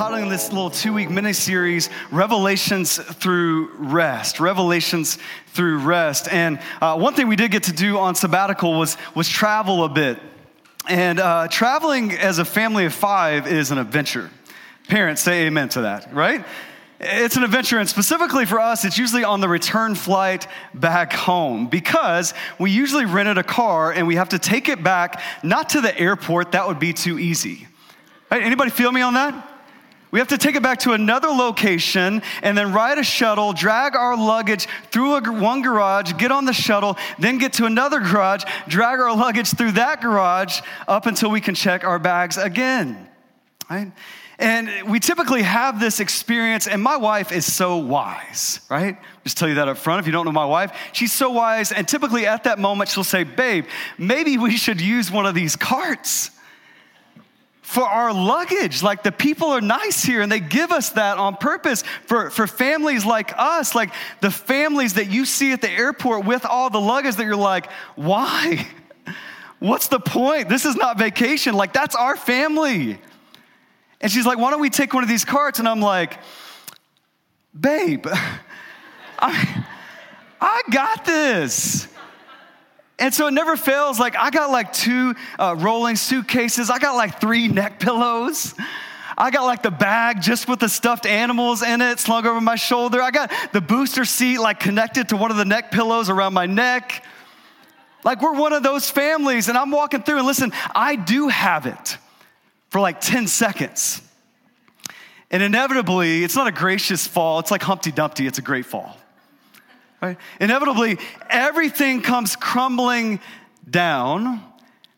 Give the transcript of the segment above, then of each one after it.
titling this little two week mini series Revelations Through Rest. Revelations Through Rest. And uh, one thing we did get to do on sabbatical was, was travel a bit. And uh, traveling as a family of five is an adventure. Parents, say amen to that, right? It's an adventure, and specifically for us, it's usually on the return flight back home because we usually rented a car and we have to take it back, not to the airport, that would be too easy. Right? Anybody feel me on that? We have to take it back to another location and then ride a shuttle, drag our luggage through a, one garage, get on the shuttle, then get to another garage, drag our luggage through that garage up until we can check our bags again. Right? And we typically have this experience, and my wife is so wise, right? Just tell you that up front if you don't know my wife. She's so wise, and typically at that moment, she'll say, Babe, maybe we should use one of these carts for our luggage. Like the people are nice here and they give us that on purpose for, for families like us, like the families that you see at the airport with all the luggage that you're like, why? What's the point? This is not vacation. Like that's our family. And she's like, why don't we take one of these carts? And I'm like, babe, I, I got this. And so it never fails. Like, I got like two uh, rolling suitcases, I got like three neck pillows. I got like the bag just with the stuffed animals in it slung over my shoulder. I got the booster seat like connected to one of the neck pillows around my neck. Like we're one of those families, and I'm walking through, and listen, I do have it for like 10 seconds. And inevitably, it's not a gracious fall, it's like Humpty Dumpty, it's a great fall. Right? Inevitably, everything comes crumbling down.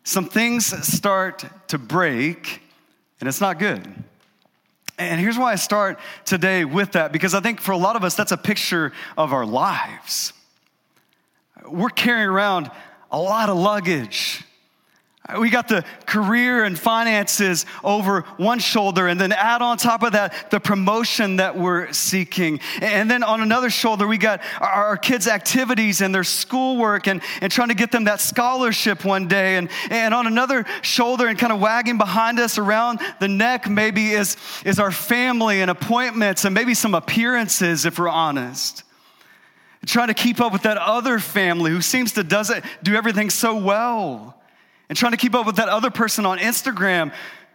Some things start to break, and it's not good. And here's why I start today with that, because I think for a lot of us, that's a picture of our lives. We're carrying around a lot of luggage Uh, we got the career and finances over one shoulder, and then add on top of that the promotion that we're seeking. And then on another shoulder, we got our, kids' activities and their schoolwork and, and trying to get them that scholarship one day. And, and on another shoulder, and kind of wagging behind us around the neck, maybe is, is our family and appointments and maybe some appearances, if we're honest. trying to keep up with that other family who seems to does it, do everything so well and trying to keep up with that other person on Instagram.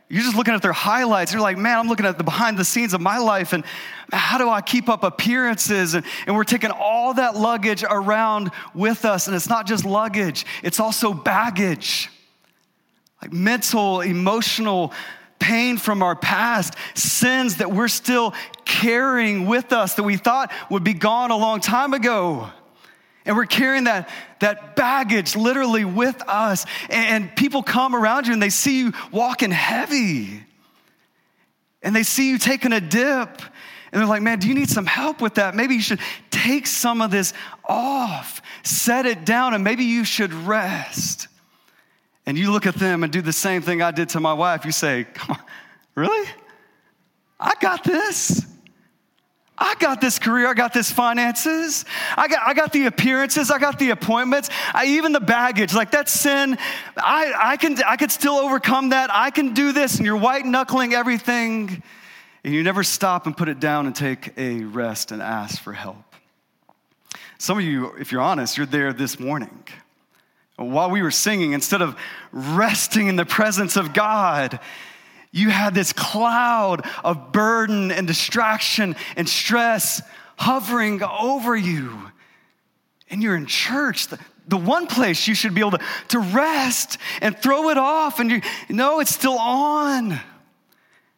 You're just looking at their highlights. You're like, man, I'm looking at the behind the scenes of my life, and how do I keep up appearances? And, and we're taking all that luggage around with us, and it's not just luggage, it's also baggage like mental, emotional pain from our past, sins that we're still carrying with us that we thought would be gone a long time ago. And we're carrying that, that baggage literally with us. And people come around you and they see you walking heavy. And they see you taking a dip. And they're like, man, do you need some help with that? Maybe you should take some of this off, set it down, and maybe you should rest. And you look at them and do the same thing I did to my wife. You say, come on, really? I got this. I got this career, I got this finances, I got, I got the appearances, I got the appointments, I, even the baggage. Like that sin, I, I, can, I could still overcome that. I can do this. And you're white knuckling everything, and you never stop and put it down and take a rest and ask for help. Some of you, if you're honest, you're there this morning. While we were singing, instead of resting in the presence of God, you had this cloud of burden and distraction and stress hovering over you. And you're in church, the, the one place you should be able to, to rest and throw it off, and you know it's still on.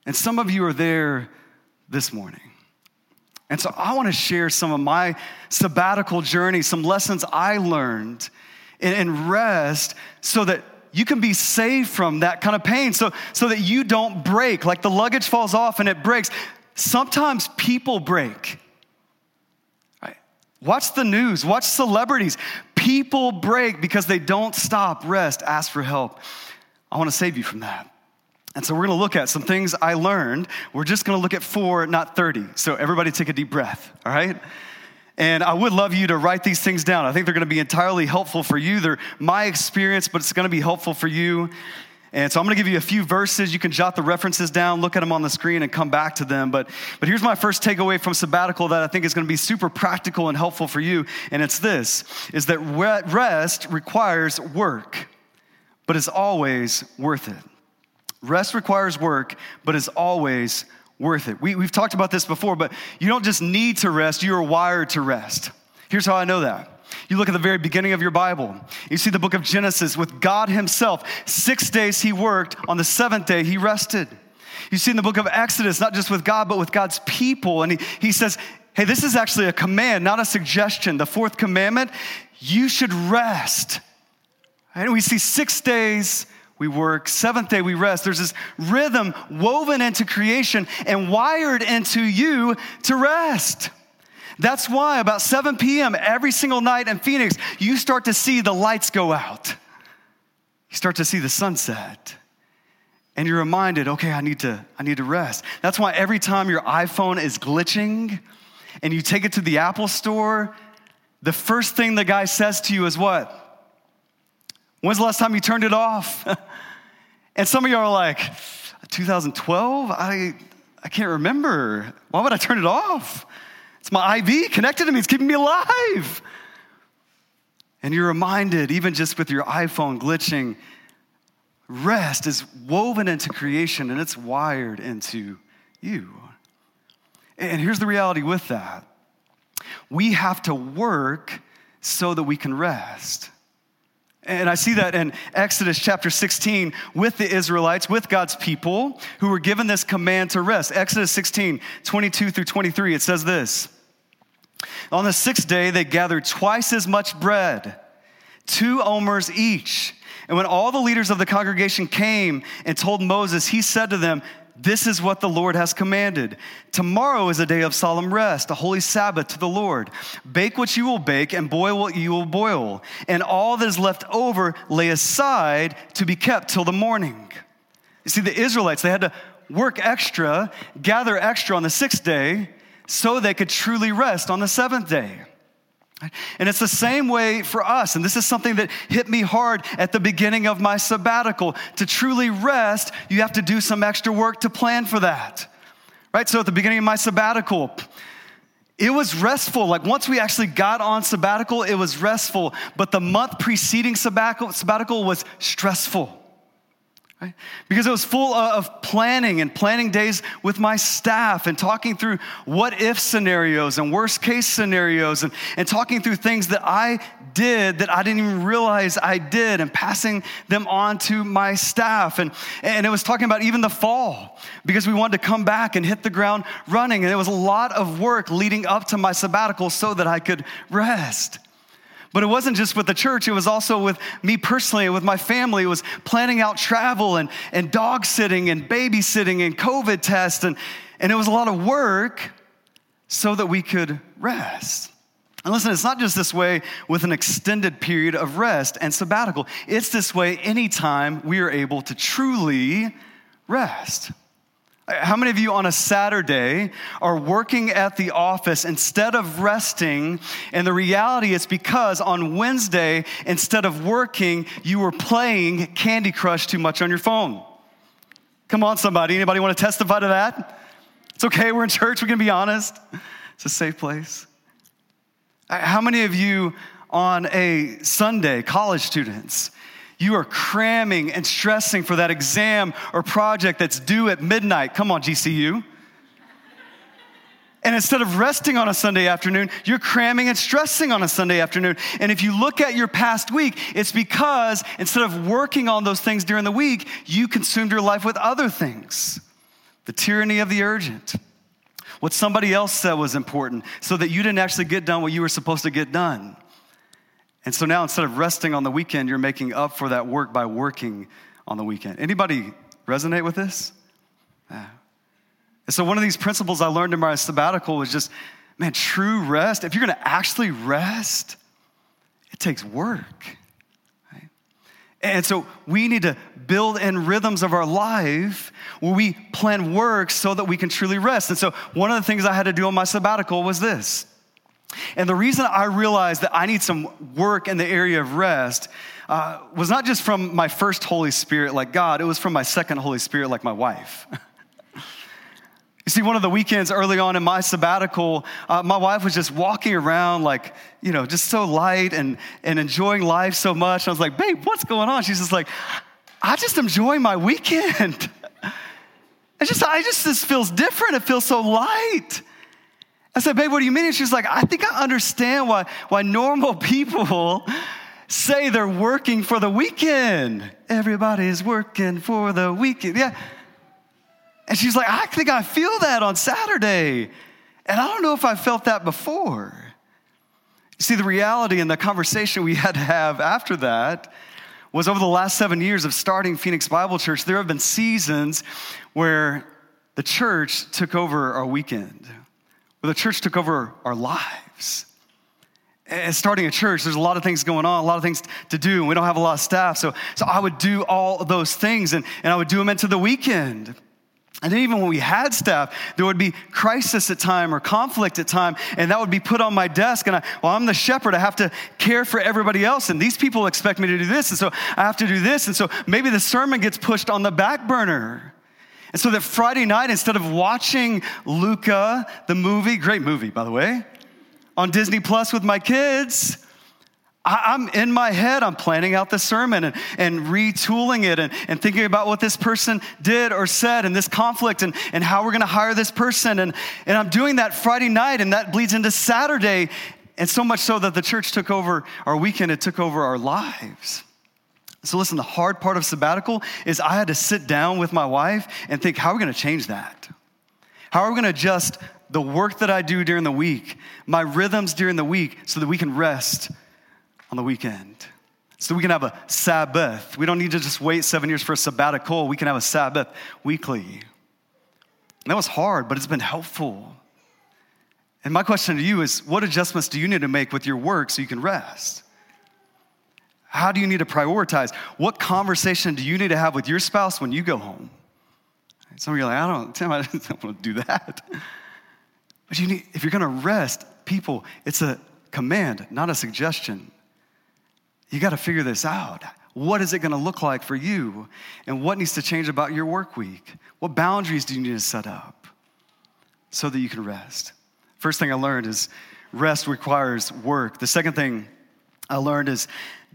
And some of you are there this morning. And so I want to share some of my sabbatical journey, some lessons I learned in rest so that you can be saved from that kind of pain so, so that you don't break. Like the luggage falls off and it breaks. Sometimes people break. Right? Watch the news, watch celebrities. People break because they don't stop, rest, ask for help. I want to save you from that. And so we're going to look at some things I learned. We're just going to look at four, not 30. So everybody take a deep breath, all right? And I would love you to write these things down. I think they're going to be entirely helpful for you. They're my experience, but it's going to be helpful for you. And so I'm going to give you a few verses. You can jot the references down, look at them on the screen, and come back to them. But, but here's my first takeaway from sabbatical that I think is going to be super practical and helpful for you. And it's this, is that rest requires work, but is always worth it. Rest requires work, but is always worth it. We, we've talked about this before, but you don't just need to rest, you are wired to rest. Here's how I know that. You look at the very beginning of your Bible. You see the book of Genesis with God Himself. Six days He worked, on the seventh day He rested. You see in the book of Exodus, not just with God, but with God's people. And He, he says, hey, this is actually a command, not a suggestion. The fourth commandment, you should rest. And we see six days we work, seventh day we rest. There's this rhythm woven into creation and wired into you to rest. That's why about 7 p.m. every single night in Phoenix, you start to see the lights go out. You start to see the sunset. And you're reminded, okay, I need to, I need to rest. That's why every time your iPhone is glitching and you take it to the Apple store, the first thing the guy says to you is what? When's the last time you turned it off? and some of y'all are like, 2012? I, I can't remember. Why would I turn it off? It's my IV connected to me, it's keeping me alive. And you're reminded, even just with your iPhone glitching, rest is woven into creation and it's wired into you. And here's the reality with that we have to work so that we can rest. And I see that in Exodus chapter 16 with the Israelites, with God's people who were given this command to rest. Exodus 16, 22 through 23, it says this On the sixth day, they gathered twice as much bread, two omers each. And when all the leaders of the congregation came and told Moses, he said to them, this is what the Lord has commanded. Tomorrow is a day of solemn rest, a holy Sabbath to the Lord. Bake what you will bake and boil what you will boil, and all that is left over lay aside to be kept till the morning. You see, the Israelites, they had to work extra, gather extra on the sixth day so they could truly rest on the seventh day. And it's the same way for us. And this is something that hit me hard at the beginning of my sabbatical. To truly rest, you have to do some extra work to plan for that. Right? So at the beginning of my sabbatical, it was restful. Like once we actually got on sabbatical, it was restful. But the month preceding sabbatical, sabbatical was stressful. Right? Because it was full of planning and planning days with my staff and talking through what if scenarios and worst case scenarios and, and talking through things that I did that I didn't even realize I did and passing them on to my staff. And, and it was talking about even the fall because we wanted to come back and hit the ground running. And it was a lot of work leading up to my sabbatical so that I could rest. But it wasn't just with the church, it was also with me personally with my family. It was planning out travel and, and dog sitting and babysitting and COVID tests. And, and it was a lot of work so that we could rest. And listen, it's not just this way with an extended period of rest and sabbatical, it's this way anytime we are able to truly rest. How many of you on a Saturday are working at the office instead of resting? And the reality is because on Wednesday, instead of working, you were playing Candy Crush too much on your phone. Come on, somebody. Anybody want to testify to that? It's okay. We're in church. We can be honest. It's a safe place. How many of you on a Sunday, college students, you are cramming and stressing for that exam or project that's due at midnight. Come on, GCU. And instead of resting on a Sunday afternoon, you're cramming and stressing on a Sunday afternoon. And if you look at your past week, it's because instead of working on those things during the week, you consumed your life with other things. The tyranny of the urgent. What somebody else said was important, so that you didn't actually get done what you were supposed to get done. And so now instead of resting on the weekend, you're making up for that work by working on the weekend. Anybody resonate with this? Yeah. And so one of these principles I learned in my sabbatical was just, man, true rest. If you're going to actually rest, it takes work. Right? And so we need to build in rhythms of our life where we plan work so that we can truly rest. And so one of the things I had to do on my sabbatical was this and the reason I realized that I need some work in the area of rest, uh, was not just from my first Holy Spirit, like God, it was from my second Holy Spirit, like my wife. You see, one of the weekends early on in my sabbatical, uh, my wife was just walking around like, you know, just so light and, and enjoying life so much. And I was like, babe, what's going on? She's just like, I just enjoy my weekend. It's just, I just, this feels different. It feels so light. I said, babe, what do you mean? And she's like, I think I understand why, why normal people say they're working for the weekend. Everybody's working for the weekend. Yeah. And she's like, I think I feel that on Saturday. And I don't know if I felt that before. You see, the reality and the conversation we had to have after that was over the last seven years of starting Phoenix Bible Church, there have been seasons where the church took over our weekend, where the church took over our lives. And starting a church, there's a lot of things going on, a lot of things to do, and we don't have a lot of staff. So, so I would do all those things, and, and I would do them into the weekend. And then even when we had staff, there would be crisis at time or conflict at time, and that would be put on my desk. And I, well, I'm the shepherd. I have to care for everybody else, and these people expect me to do this, and so I have to do this. And so maybe the sermon gets pushed on the back burner. And so that Friday night, instead of watching Luca, the movie, great movie, by the way, on Disney Plus with my kids, I'm in my head, I'm planning out the sermon and, and retooling it and, and thinking about what this person did or said and this conflict and, and how we're gonna hire this person. And, and I'm doing that Friday night and that bleeds into Saturday. And so much so that the church took over our weekend, it took over our lives. So, listen, the hard part of sabbatical is I had to sit down with my wife and think, how are we gonna change that? How are we gonna adjust the work that I do during the week, my rhythms during the week, so that we can rest on the weekend. So we can have a Sabbath. We don't need to just wait seven years for a sabbatical. We can have a Sabbath weekly. And that was hard, but it's been helpful. And my question to you is what adjustments do you need to make with your work so you can rest? How do you need to prioritize? What conversation do you need to have with your spouse when you go home? Some of you are like, I don't, Tim, I don't want to do that. But you need, if you're going to rest, people, it's a command, not a suggestion. You got to figure this out. What is it going to look like for you? And what needs to change about your work week? What boundaries do you need to set up so that you can rest? First thing I learned is rest requires work. The second thing I learned is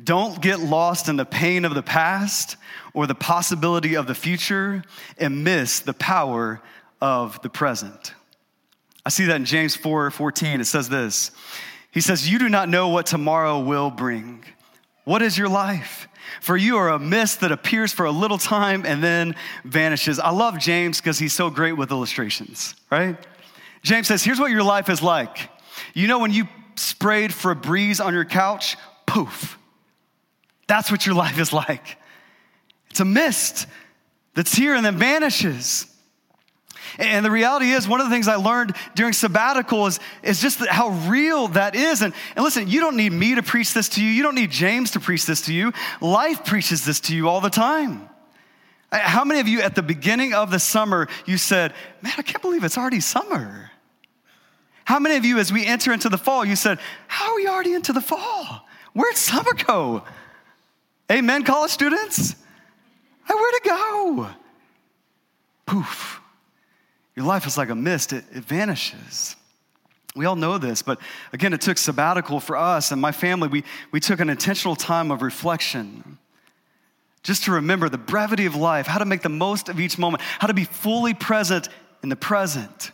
don't get lost in the pain of the past or the possibility of the future and miss the power of the present. I see that in James 4 14. It says this He says, You do not know what tomorrow will bring. What is your life? For you are a mist that appears for a little time and then vanishes. I love James because he's so great with illustrations, right? James says, Here's what your life is like. You know, when you sprayed Febreze on your couch, poof. That's what your life is like. It's a mist that's here and then vanishes. And the reality is, one of the things I learned during sabbatical is, is just how real that is. And, and listen, you don't need me to preach this to you. You don't need James to preach this to you. Life preaches this to you all the time. How many of you at the beginning of the summer, you said, Man, I can't believe it's already summer? How many of you, as we enter into the fall, you said, How are we already into the fall? Where'd summer go? Amen, college students? Where'd it go? Poof. Your life is like a mist, it, it vanishes. We all know this, but again, it took sabbatical for us and my family. We, we took an intentional time of reflection just to remember the brevity of life, how to make the most of each moment, how to be fully present in the present.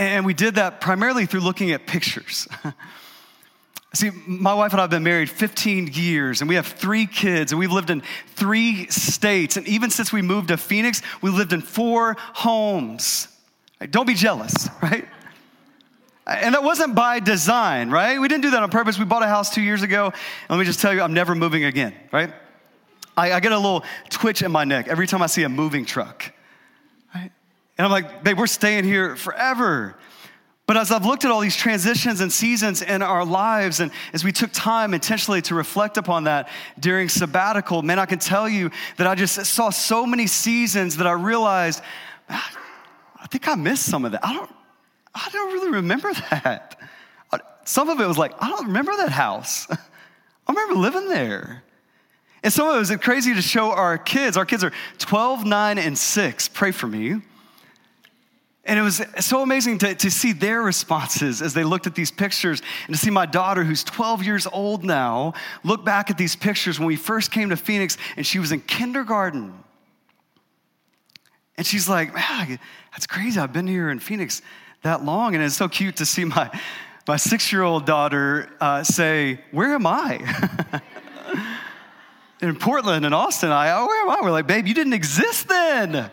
And we did that primarily through looking at pictures. See, my wife and I have been married 15 years, and we have three kids, and we've lived in three states. And even since we moved to Phoenix, we lived in four homes. Don't be jealous, right? And that wasn't by design, right? We didn't do that on purpose. We bought a house two years ago, and let me just tell you, I'm never moving again, right? I, I get a little twitch in my neck every time I see a moving truck? And I'm like, babe, we're staying here forever. But as I've looked at all these transitions and seasons in our lives, and as we took time intentionally to reflect upon that during sabbatical, man, I can tell you that I just saw so many seasons that I realized, ah, I think I missed some of that. I don't, I don't really remember that. Some of it was like, I don't remember that house. I remember living there. And some of it was crazy to show our kids. Our kids are 12, 9, and 6. Pray for me. And it was so amazing to, to see their responses as they looked at these pictures and to see my daughter, who's 12 years old now, look back at these pictures when we first came to Phoenix and she was in kindergarten. And she's like, man, that's crazy. I've been here in Phoenix that long. And it's so cute to see my, my six year old daughter uh, say, Where am I? in Portland and Austin, I, oh, where am I? We're like, babe, you didn't exist then.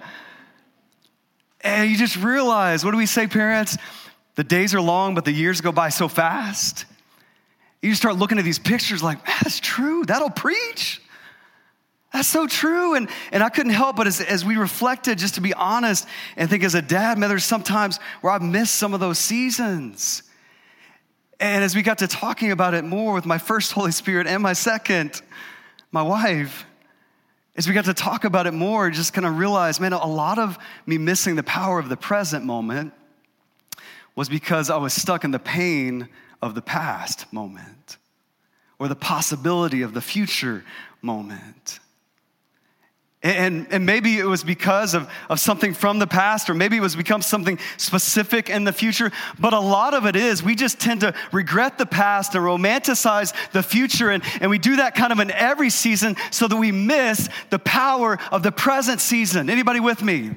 And you just realize, what do we say, parents? The days are long, but the years go by so fast. You start looking at these pictures like, that's true. That'll preach. That's so true. And, and I couldn't help but as, as we reflected, just to be honest, and think as a dad, man, there's sometimes where I've missed some of those seasons. And as we got to talking about it more with my first Holy Spirit and my second, my wife, as we got to talk about it more, just kind of realize, man, a lot of me missing the power of the present moment was because I was stuck in the pain of the past moment or the possibility of the future moment. And, and maybe it was because of, of something from the past, or maybe it was become something specific in the future. But a lot of it is we just tend to regret the past and romanticize the future. And, and we do that kind of in every season so that we miss the power of the present season. Anybody with me?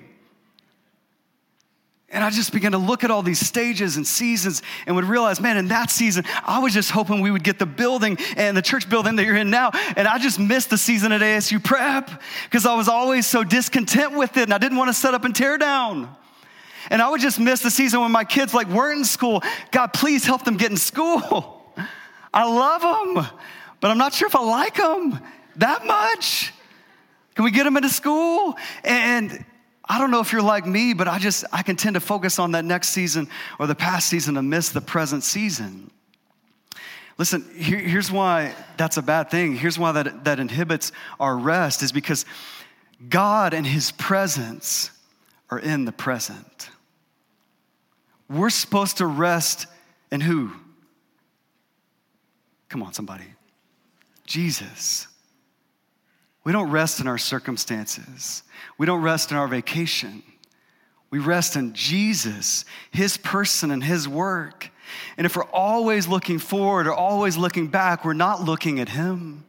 And I just began to look at all these stages and seasons and would realize, man, in that season, I was just hoping we would get the building and the church building that you're in now. And I just missed the season at ASU Prep because I was always so discontent with it and I didn't want to set up and tear down. And I would just miss the season when my kids like weren't in school. God, please help them get in school. I love them, but I'm not sure if I like them that much. Can we get them into school? And I don't know if you're like me, but I just, I can tend to focus on that next season or the past season and miss the present season. Listen, here, here's why that's a bad thing. Here's why that, that inhibits our rest is because God and His presence are in the present. We're supposed to rest in who? Come on, somebody. Jesus. We don't rest in our circumstances. We don't rest in our vacation. We rest in Jesus, His person, and His work. And if we're always looking forward or always looking back, we're not looking at Him.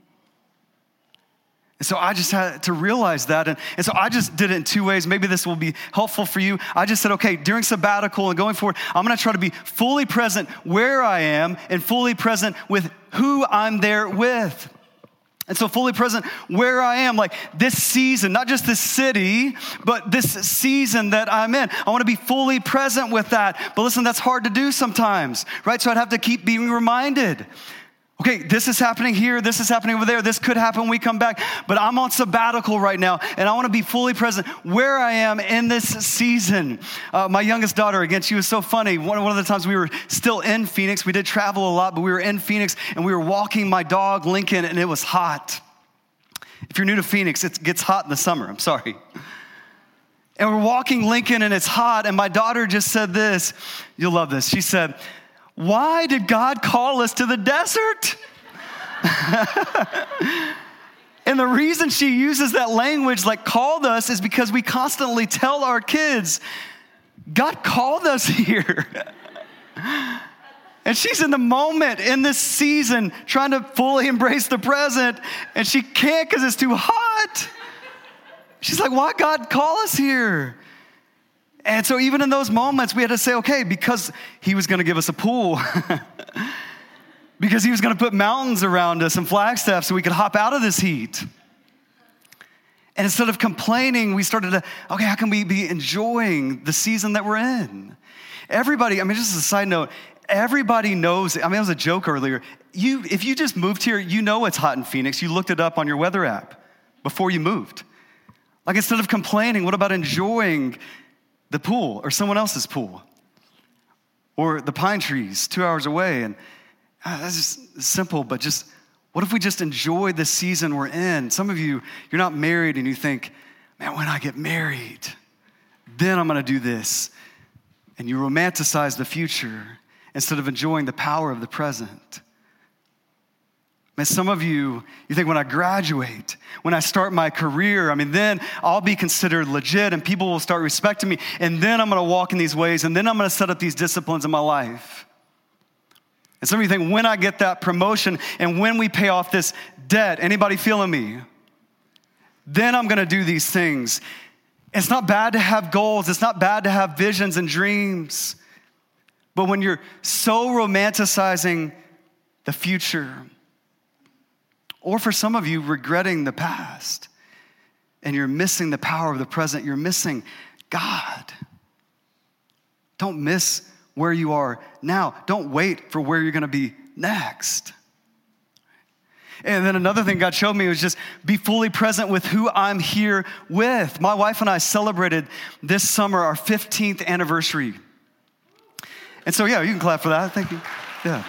And so I just had to realize that. And, and so I just did it in two ways. Maybe this will be helpful for you. I just said, okay, during sabbatical and going forward, I'm gonna try to be fully present where I am and fully present with who I'm there with. And so, fully present where I am, like this season, not just this city, but this season that I'm in. I want to be fully present with that. But listen, that's hard to do sometimes, right? So, I'd have to keep being reminded okay, this is happening here, this is happening over there, this could happen when we come back, but I'm on sabbatical right now, and I want to be fully present where I am in this season. Uh, my youngest daughter, again, she was so funny. One, one of the times we were still in Phoenix, we did travel a lot, but we were in Phoenix, and we were walking my dog, Lincoln, and it was hot. If you're new to Phoenix, it gets hot in the summer, I'm sorry. And we're walking Lincoln, and it's hot, and my daughter just said this. You'll love this. She said, why did God call us to the desert? and the reason she uses that language, like called us, is because we constantly tell our kids, God called us here. and she's in the moment in this season trying to fully embrace the present, and she can't because it's too hot. She's like, Why God call us here? And so, even in those moments, we had to say, okay, because he was going to give us a pool, because he was going to put mountains around us and Flagstaff so we could hop out of this heat. And instead of complaining, we started to, okay, how can we be enjoying the season that we're in? Everybody, I mean, just as a side note, everybody knows, I mean, it was a joke earlier. You, if you just moved here, you know it's hot in Phoenix. You looked it up on your weather app before you moved. Like, instead of complaining, what about enjoying the pool or someone else's pool or the pine trees two hours away. And uh, that's just simple, but just what if we just enjoy the season we're in? Some of you, you're not married and you think, man, when I get married, then I'm gonna do this. And you romanticize the future instead of enjoying the power of the present. And some of you, you think when I graduate, when I start my career, I mean, then I'll be considered legit and people will start respecting me. And then I'm gonna walk in these ways and then I'm gonna set up these disciplines in my life. And some of you think when I get that promotion and when we pay off this debt, anybody feeling me? Then I'm gonna do these things. It's not bad to have goals, it's not bad to have visions and dreams. But when you're so romanticizing the future, or for some of you, regretting the past, and you're missing the power of the present, you're missing God. Don't miss where you are now. Don't wait for where you're gonna be next. And then another thing God showed me was just be fully present with who I'm here with. My wife and I celebrated this summer our 15th anniversary. And so, yeah, you can clap for that. Thank you. Yeah.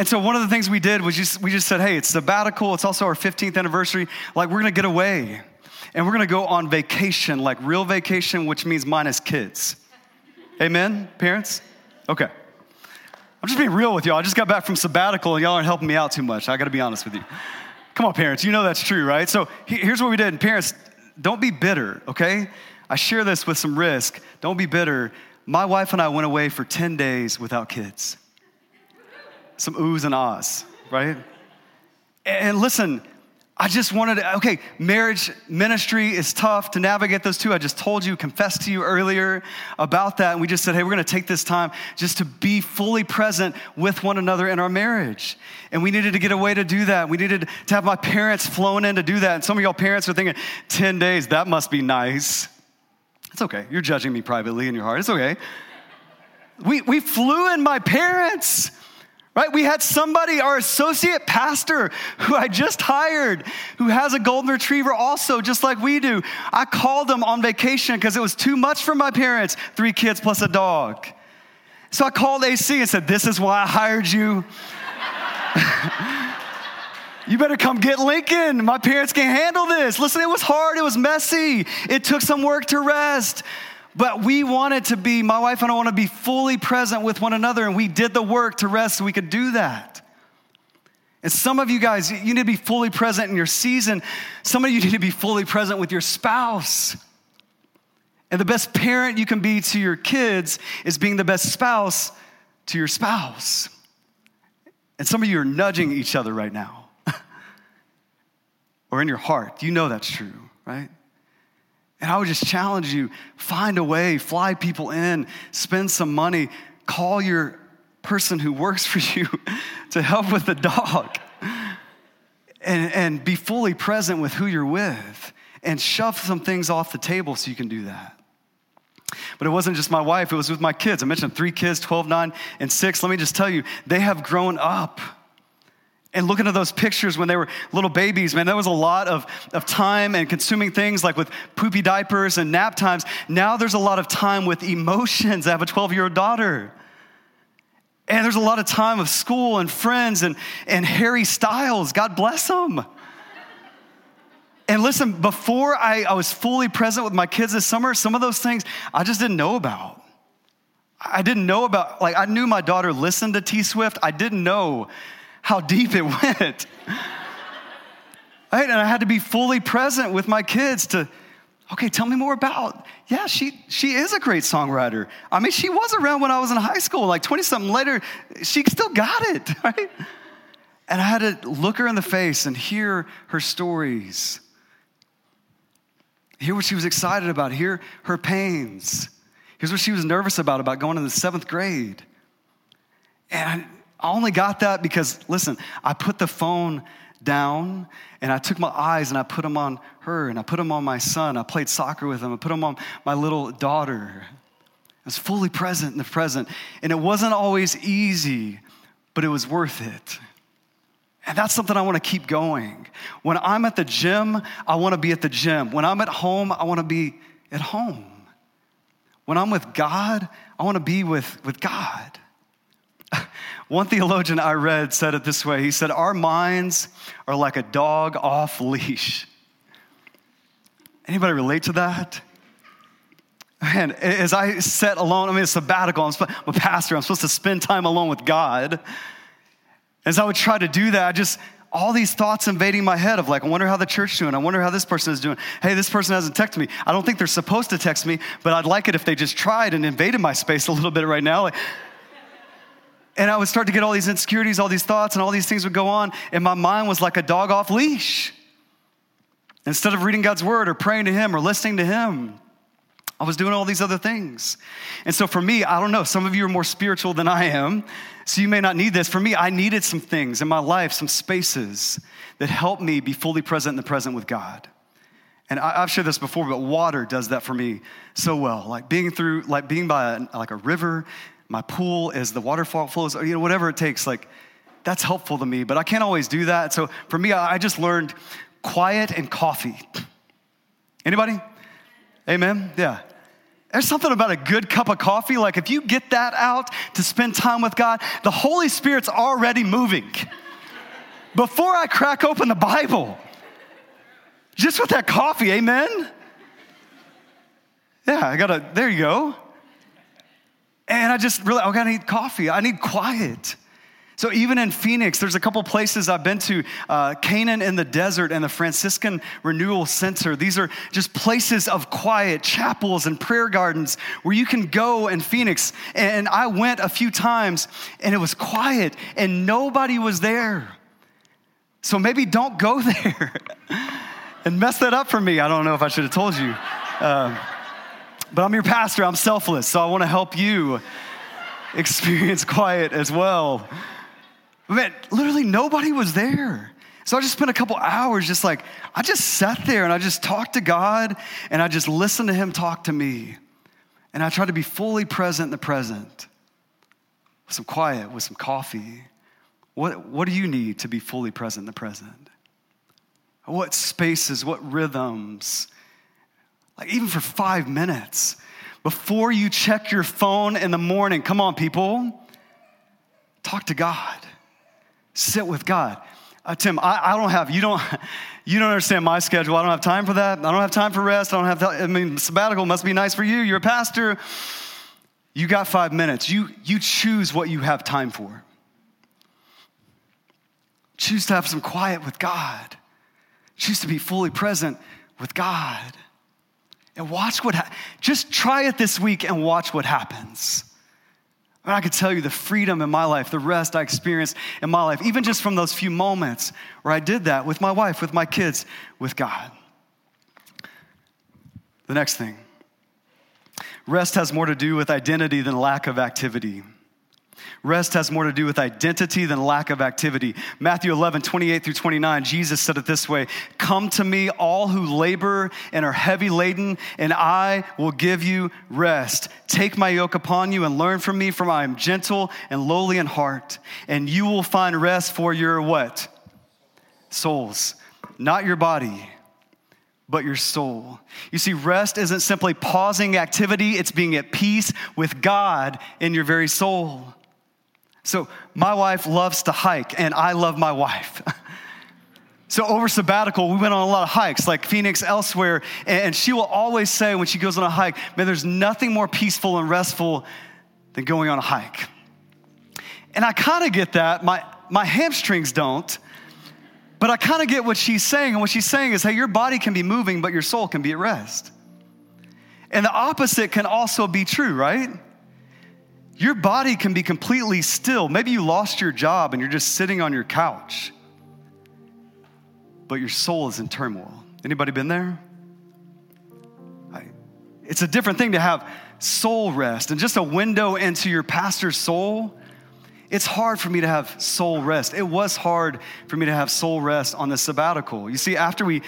And so one of the things we did was just, we just said, hey, it's sabbatical. It's also our 15th anniversary. Like, we're going to get away and we're going to go on vacation, like real vacation, which means minus kids. Amen, parents? Okay. I'm just being real with y'all. I just got back from sabbatical and y'all aren't helping me out too much. I got to be honest with you. Come on, parents. You know that's true, right? So here's what we did. Parents, don't be bitter, okay? I share this with some risk. Don't be bitter. My wife and I went away for 10 days without kids. Some oohs and ahs, right? And listen, I just wanted to, okay, marriage ministry is tough to navigate those two. I just told you, confessed to you earlier about that. And we just said, hey, we're going to take this time just to be fully present with one another in our marriage. And we needed to get a way to do that. We needed to have my parents flown in to do that. And some of y'all parents are thinking, 10 days, that must be nice. It's okay. You're judging me privately in your heart. It's okay. We, we flew in my parents right? We had somebody, our associate pastor, who I just hired, who has a golden retriever also, just like we do. I called him on vacation because it was too much for my parents, three kids plus a dog. So I called AC and said, This is why I hired you. you better come get Lincoln. My parents can't handle this. Listen, it was hard, it was messy, it took some work to rest. But we wanted to be, my wife and I want to be fully present with one another, and we did the work to rest so we could do that. And some of you guys, you need to be fully present in your season. Some of you need to be fully present with your spouse. And the best parent you can be to your kids is being the best spouse to your spouse. And some of you are nudging each other right now, or in your heart. You know that's true, right? And I would just challenge you find a way, fly people in, spend some money, call your person who works for you to help with the dog, and, and be fully present with who you're with, and shove some things off the table so you can do that. But it wasn't just my wife, it was with my kids. I mentioned three kids 12, 9, and 6. Let me just tell you, they have grown up and looking at those pictures when they were little babies, man, that was a lot of, of time and consuming things like with poopy diapers and nap times. Now there's a lot of time with emotions. I have a 12 year old daughter. And there's a lot of time of school and friends and, and Harry Styles. God bless them. And listen, before I, I was fully present with my kids this summer, some of those things I just didn't know about. I didn't know about, like, I knew my daughter listened to T Swift. I didn't know how deep it went. right? And I had to be fully present with my kids to, okay, tell me more about. Yeah, she she is a great songwriter. I mean, she was around when I was in high school, like 20 something later, she still got it, right? And I had to look her in the face and hear her stories. Hear what she was excited about, hear her pains. Here's what she was nervous about, about going in the seventh grade. And I only got that because, listen, I put the phone down and I took my eyes and I put them on her and I put them on my son. I played soccer with him. I put them on my little daughter. I was fully present in the present. And it wasn't always easy, but it was worth it. And that's something I want to keep going. When I'm at the gym, I want to be at the gym. When I'm at home, I want to be at home. When I'm with God, I want to be with, with God. One theologian I read said it this way He said, Our minds are like a dog off leash. Anybody relate to that? And as I sat alone, I mean, it's sabbatical, I'm a pastor, I'm supposed to spend time alone with God. As I would try to do that, I just, all these thoughts invading my head of like, I wonder how the church doing. I wonder how this person is doing. Hey, this person hasn't texted me. I don't think they're supposed to text me, but I'd like it if they just tried and invaded my space a little bit right now. Like, and I would start to get all these insecurities, all these thoughts, and all these things would go on. And my mind was like a dog off leash. Instead of reading God's word or praying to Him or listening to Him, I was doing all these other things. And so for me, I don't know, some of you are more spiritual than I am, so you may not need this. For me, I needed some things in my life, some spaces that helped me be fully present in the present with God. And I, have shared this before, but water does that for me so well. Like being through, like being by a, like a river, my pool as the waterfall flows, or, you know, whatever it takes, like that's helpful to me. But I can't always do that. So for me, I, just learned quiet and coffee. Anybody? Amen? Yeah. There's something about a good cup of coffee. Like if you get that out to spend time with God, the Holy Spirit's already moving. Before I crack open the Bible, just with that coffee, amen? Yeah, I gotta, there you go. And I just really, I gotta need coffee. I need quiet. So even in Phoenix, there's a couple places I've been to, uh, Canaan in the desert and the Franciscan Renewal Center. These are just places of quiet, chapels and prayer gardens where you can go in Phoenix. And I went a few times and it was quiet and nobody was there. So maybe don't go there and mess that up for me. I don't know if I should have told you. Uh, but I'm your pastor, I'm selfless, so I want to help you experience quiet as well. Man, literally nobody was there. So I just spent a couple hours just like, I just sat there and I just talked to God and I just listened to Him talk to me. And I tried to be fully present in the present with some quiet, with some coffee. What, what do you need to be fully present in the present? What spaces, what rhythms? Like, even for five minutes before you check your phone in the morning, come on, people, talk to God. Sit with God. Uh, Tim, I, I, don't have, you don't, you don't understand my schedule. I don't have time for that. I don't have time for rest. I don't have, I mean, sabbatical must be nice for you. You're a pastor. You got five minutes. You, you choose what you have time for. Choose to have some quiet with God. Choose to be fully present with God. And watch what, ha- just try it this week and watch what happens. And I could tell you the freedom in my life, the rest I experienced in my life, even just from those few moments where I did that with my wife, with my kids, with God. The next thing rest has more to do with identity than lack of activity. Rest has more to do with identity than lack of activity. Matthew 11, 28 through 29, Jesus said it this way Come to me, all who labor and are heavy laden, and I will give you rest. Take my yoke upon you and learn from me, for I am gentle and lowly in heart, and you will find rest for your what? Souls, not your body but your soul. You see, rest isn't simply pausing activity, it's being at peace with God in your very soul. So, my wife loves to hike, and I love my wife. so, over sabbatical, we went on a lot of hikes, like Phoenix, elsewhere, and she will always say when she goes on a hike, man, there's nothing more peaceful and restful than going on a hike. And I kind of get that. My, my hamstrings don't, but I kind of get what she's saying. And what she's saying is, hey, your body can be moving, but your soul can be at rest. And the opposite can also be true, right? Your body can be completely still. Maybe you lost your job and you're just sitting on your couch. But your soul is in turmoil. Anybody been there? It's a different thing to have soul rest and just a window into your pastor's soul. It's hard for me to have soul rest. It was hard for me to have soul rest on the sabbatical. You see, after we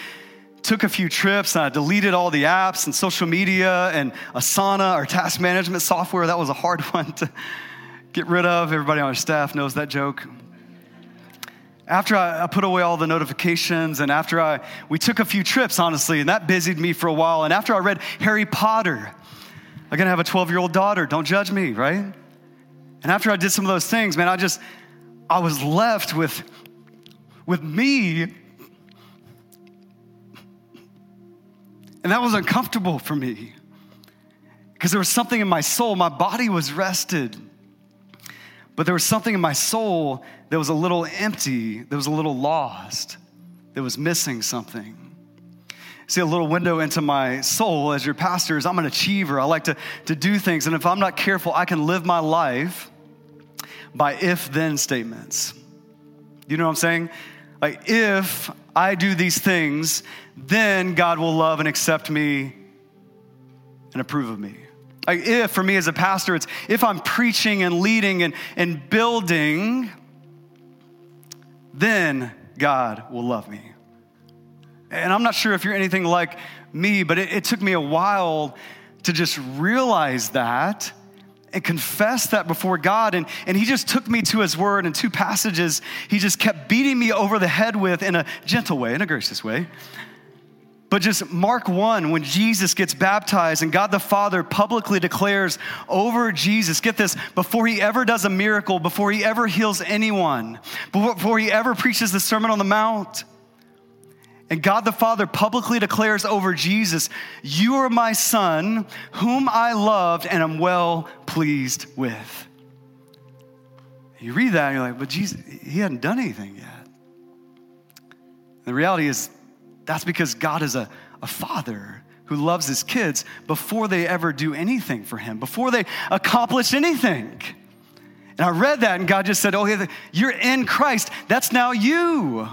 took a few trips and I deleted all the apps and social media and Asana, our task management software. That was a hard one to get rid of. Everybody on our staff knows that joke. After I, I put away all the notifications and after I, we took a few trips, honestly, and that busied me for a while. And after I read Harry Potter, I'm gonna have a 12 year old daughter, don't judge me, right? And after I did some of those things, man, I just, I was left with, with me And that was uncomfortable for me because there was something in my soul. My body was rested, But there was something in my soul that was a little empty, that was a little lost, that was missing something. See, a little window into my soul as your pastor is I'm an achiever. I like to, to do things. And if I'm not careful, I can live my life by if then statements. You know what I'm saying? Like, if I do these things, then God will love and accept me and approve of me. Like if, for me as a pastor, it's if I'm preaching and leading and, and building, then God will love me. And I'm not sure if you're anything like me, but it, it took me a while to just realize that and confess that before God. And, and he just took me to his word and two passages. He just kept beating me over the head with in a gentle way, in a gracious way. But just Mark 1, when Jesus gets baptized and God the Father publicly declares over Jesus, get this, before he ever does a miracle, before he ever heals anyone, before he ever preaches the Sermon on the Mount, and God the Father publicly declares over Jesus, You are my Son, whom I loved and am well pleased with. You read that and you're like, But Jesus, he hadn't done anything yet. The reality is, that's because God is a, a father who loves his kids before they ever do anything for him, before they accomplish anything. And I read that, and God just said, Oh, you're in Christ. That's now you.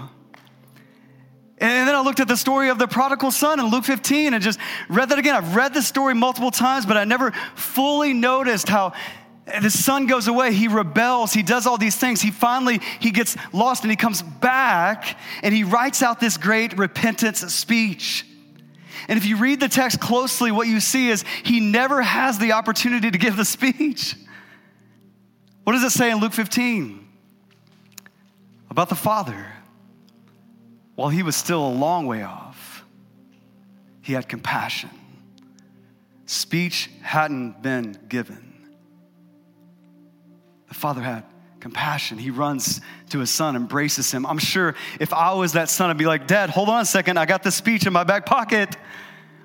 And then I looked at the story of the prodigal son in Luke 15 and just read that again. I've read the story multiple times, but I never fully noticed how the son goes away. He rebels. He does all these things. He finally he gets lost and he comes back and he writes out this great repentance speech. And if you read the text closely what you see is he never has the opportunity to give the speech. What does it say in luke 15 about the father while he was still a long way off he had compassion speech hadn't been given the father had compassion. He runs to his son, embraces him. I'm sure if I was that son, I'd be like, Dad, hold on a second. I got this speech in my back pocket.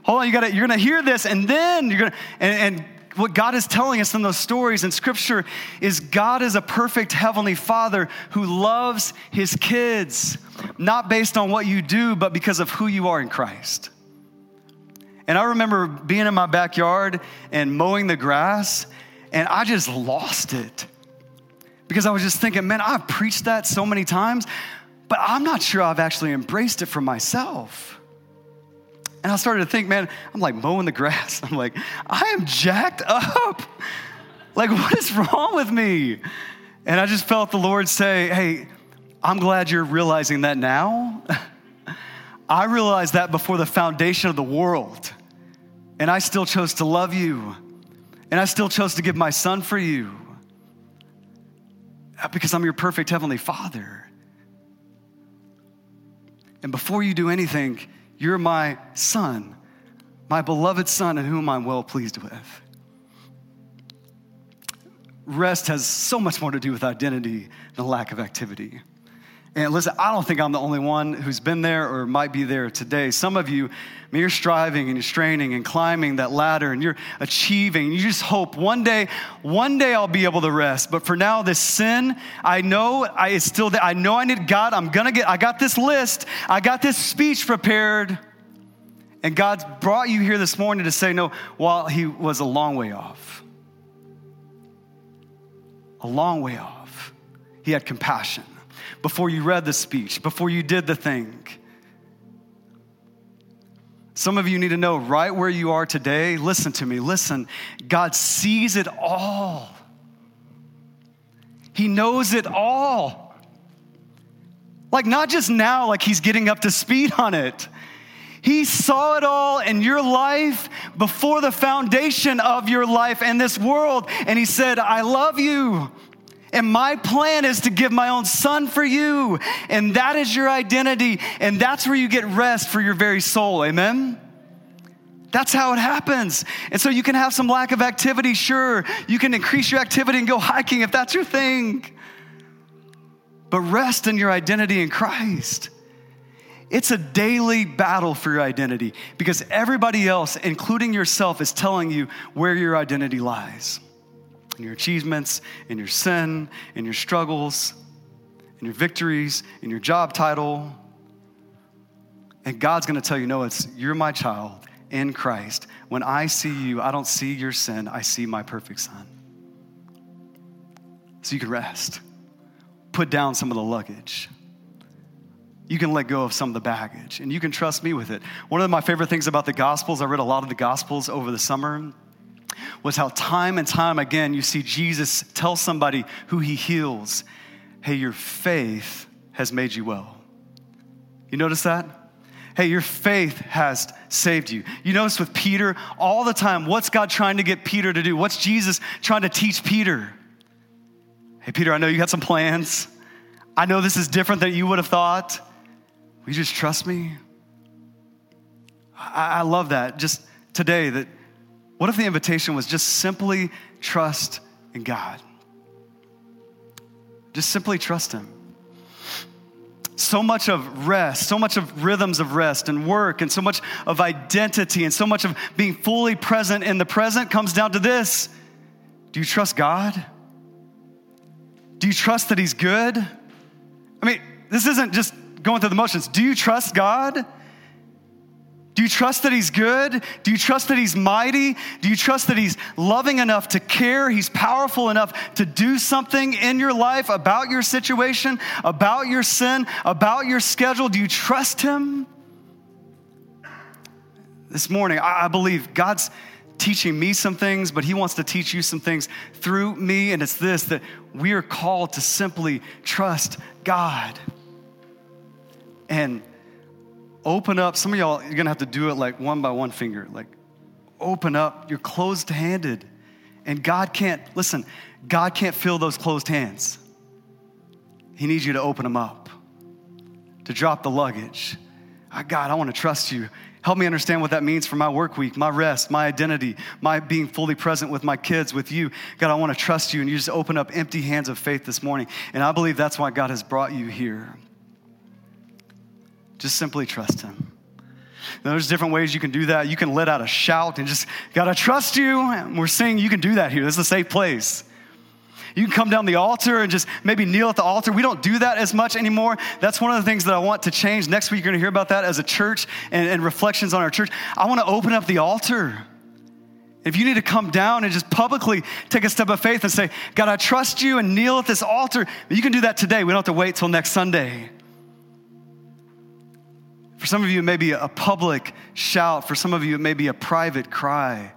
Hold on, you gotta, you're gonna hear this, and then you're gonna, and, and what God is telling us in those stories in scripture is God is a perfect heavenly father who loves his kids, not based on what you do, but because of who you are in Christ. And I remember being in my backyard and mowing the grass, and I just lost it because I was just thinking, man, I've preached that so many times, but I'm not sure I've actually embraced it for myself. And I started to think, man, I'm like mowing the grass. I'm like, I am jacked up. Like, what is wrong with me? And I just felt the Lord say, hey, I'm glad you're realizing that now. I realized that before the foundation of the world. And I still chose to love you. And I still chose to give my son for you. Uh, because I'm your perfect Heavenly Father. And before you do anything, you're my son, my beloved son, in whom I'm well pleased with. Rest has so much more to do with identity than lack of activity. And listen, I don't think I'm the only one who's been there or might be there today. Some of you, I mean, you're striving and you're straining and climbing that ladder and you're achieving. You just hope one day, one day I'll be able to rest. But for now, this sin, I know I it's still there. I know I need God. I'm gonna get, I got this list, I got this speech prepared. And God's brought you here this morning to say, no, while he was a long way off. A long way off. He had compassion before you read the speech, before you did the thing. Some of you need to know right where you are today. Listen to me, listen. God sees it all, He knows it all. Like, not just now, like He's getting up to speed on it. He saw it all in your life before the foundation of your life and this world. And He said, I love you. And my plan is to give my own son for you. And that is your identity. And that's where you get rest for your very soul. Amen? That's how it happens. And so you can have some lack of activity, sure. You can increase your activity and go hiking if that's your thing. But rest in your identity in Christ. It's a daily battle for your identity because everybody else, including yourself, is telling you where your identity lies. In your achievements, in your sin, in your struggles, in your victories, in your job title. And God's gonna tell you, no, it's you're my child in Christ. When I see you, I don't see your sin, I see my perfect son. So you can rest. Put down some of the luggage. You can let go of some of the baggage and you can trust me with it. One of my favorite things about the Gospels, I read a lot of the Gospels over the summer, was how time and time again you see Jesus tell somebody who he heals, hey, your faith has made you well. You notice that? Hey, your faith has saved you. You notice with Peter, all the time, what's God trying to get Peter to do? What's Jesus trying to teach Peter? Hey, Peter, I know you got some plans. I know this is different than you would have thought. Will you just trust me? I, I love that. Just today, that what if the invitation was just simply trust in God? Just simply trust Him. So much of rest, so much of rhythms of rest and work, and so much of identity, and so much of being fully present in the present comes down to this Do you trust God? Do you trust that He's good? I mean, this isn't just going through the motions. Do you trust God? Do you trust that He's good? Do you trust that He's mighty? Do you trust that He's loving enough to care? He's powerful enough to do something in your life about your situation, about your sin, about your schedule? Do you trust Him? This morning, I believe God's teaching me some things, but He wants to teach you some things through me. And it's this that we are called to simply trust God. And open up. Some of y'all, you're gonna have to do it like one by one finger. Like, open up. You're closed handed. And God can't, listen, God can't fill those closed hands. He needs you to open them up, to drop the luggage. Ah, God, I wanna trust you. Help me understand what that means for my work week, my rest, my identity, my being fully present with my kids, with you. God, I want to trust you. And you just open up empty hands of faith this morning. And I believe that's why God has brought you here. Just simply trust Him. Now, there's different ways you can do that. You can let out a shout and just, God, I trust you. And we're saying you can do that here. This is a safe place. You can come down the altar and just maybe kneel at the altar. We don't do that as much anymore. That's one of the things that I want to change. Next week, you're going to hear about that as a church and, and reflections on our church. I want to open up the altar. If you need to come down and just publicly take a step of faith and say, God, I trust you and kneel at this altar, you can do that today. We don't have to wait till next Sunday. For some of you, it may be a public shout. For some of you, it may be a private cry.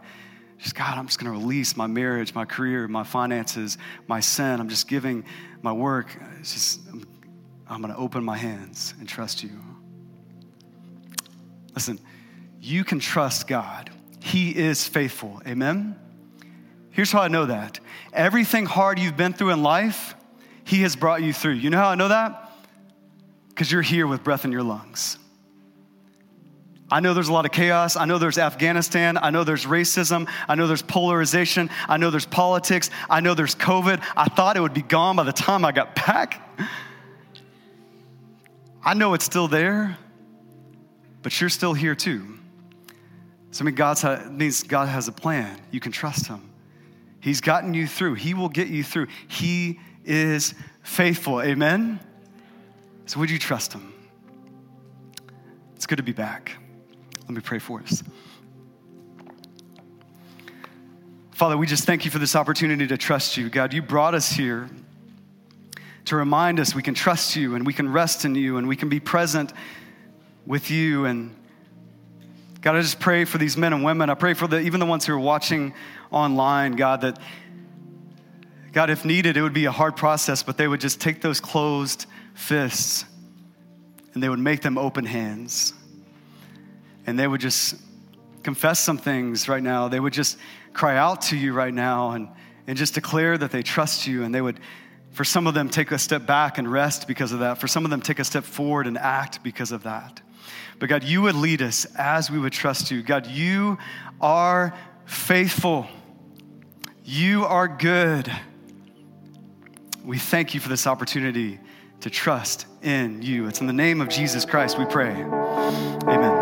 Just, God, I'm just going to release my marriage, my career, my finances, my sin. I'm just giving my work. It's just, I'm, I'm going to open my hands and trust you. Listen, you can trust God. He is faithful. Amen? Here's how I know that. Everything hard you've been through in life, He has brought you through. You know how I know that? Because you're here with breath in your lungs. I know there's a lot of chaos. I know there's Afghanistan. I know there's racism. I know there's polarization. I know there's politics. I know there's COVID. I thought it would be gone by the time I got back. I know it's still there, but you're still here too. So, I mean, God's means God has a plan. You can trust Him. He's gotten you through, He will get you through. He is faithful. Amen? So, would you trust Him? It's good to be back. Let me pray for us. Father, we just thank you for this opportunity to trust you. God, you brought us here to remind us we can trust you and we can rest in you and we can be present with you. And God, I just pray for these men and women. I pray for the, even the ones who are watching online, God, that, God, if needed, it would be a hard process, but they would just take those closed fists and they would make them open hands and they would just confess some things right now. They would just cry out to you right now and, and just declare that they trust you. And they would, for some of them, take a step back and rest because of that. For some of them, take a step forward and act because of that. But God, you would lead us as we would trust you. God, you are faithful. You are good. We thank you for this opportunity to trust in you. It's in the name of Jesus Christ we pray. Amen.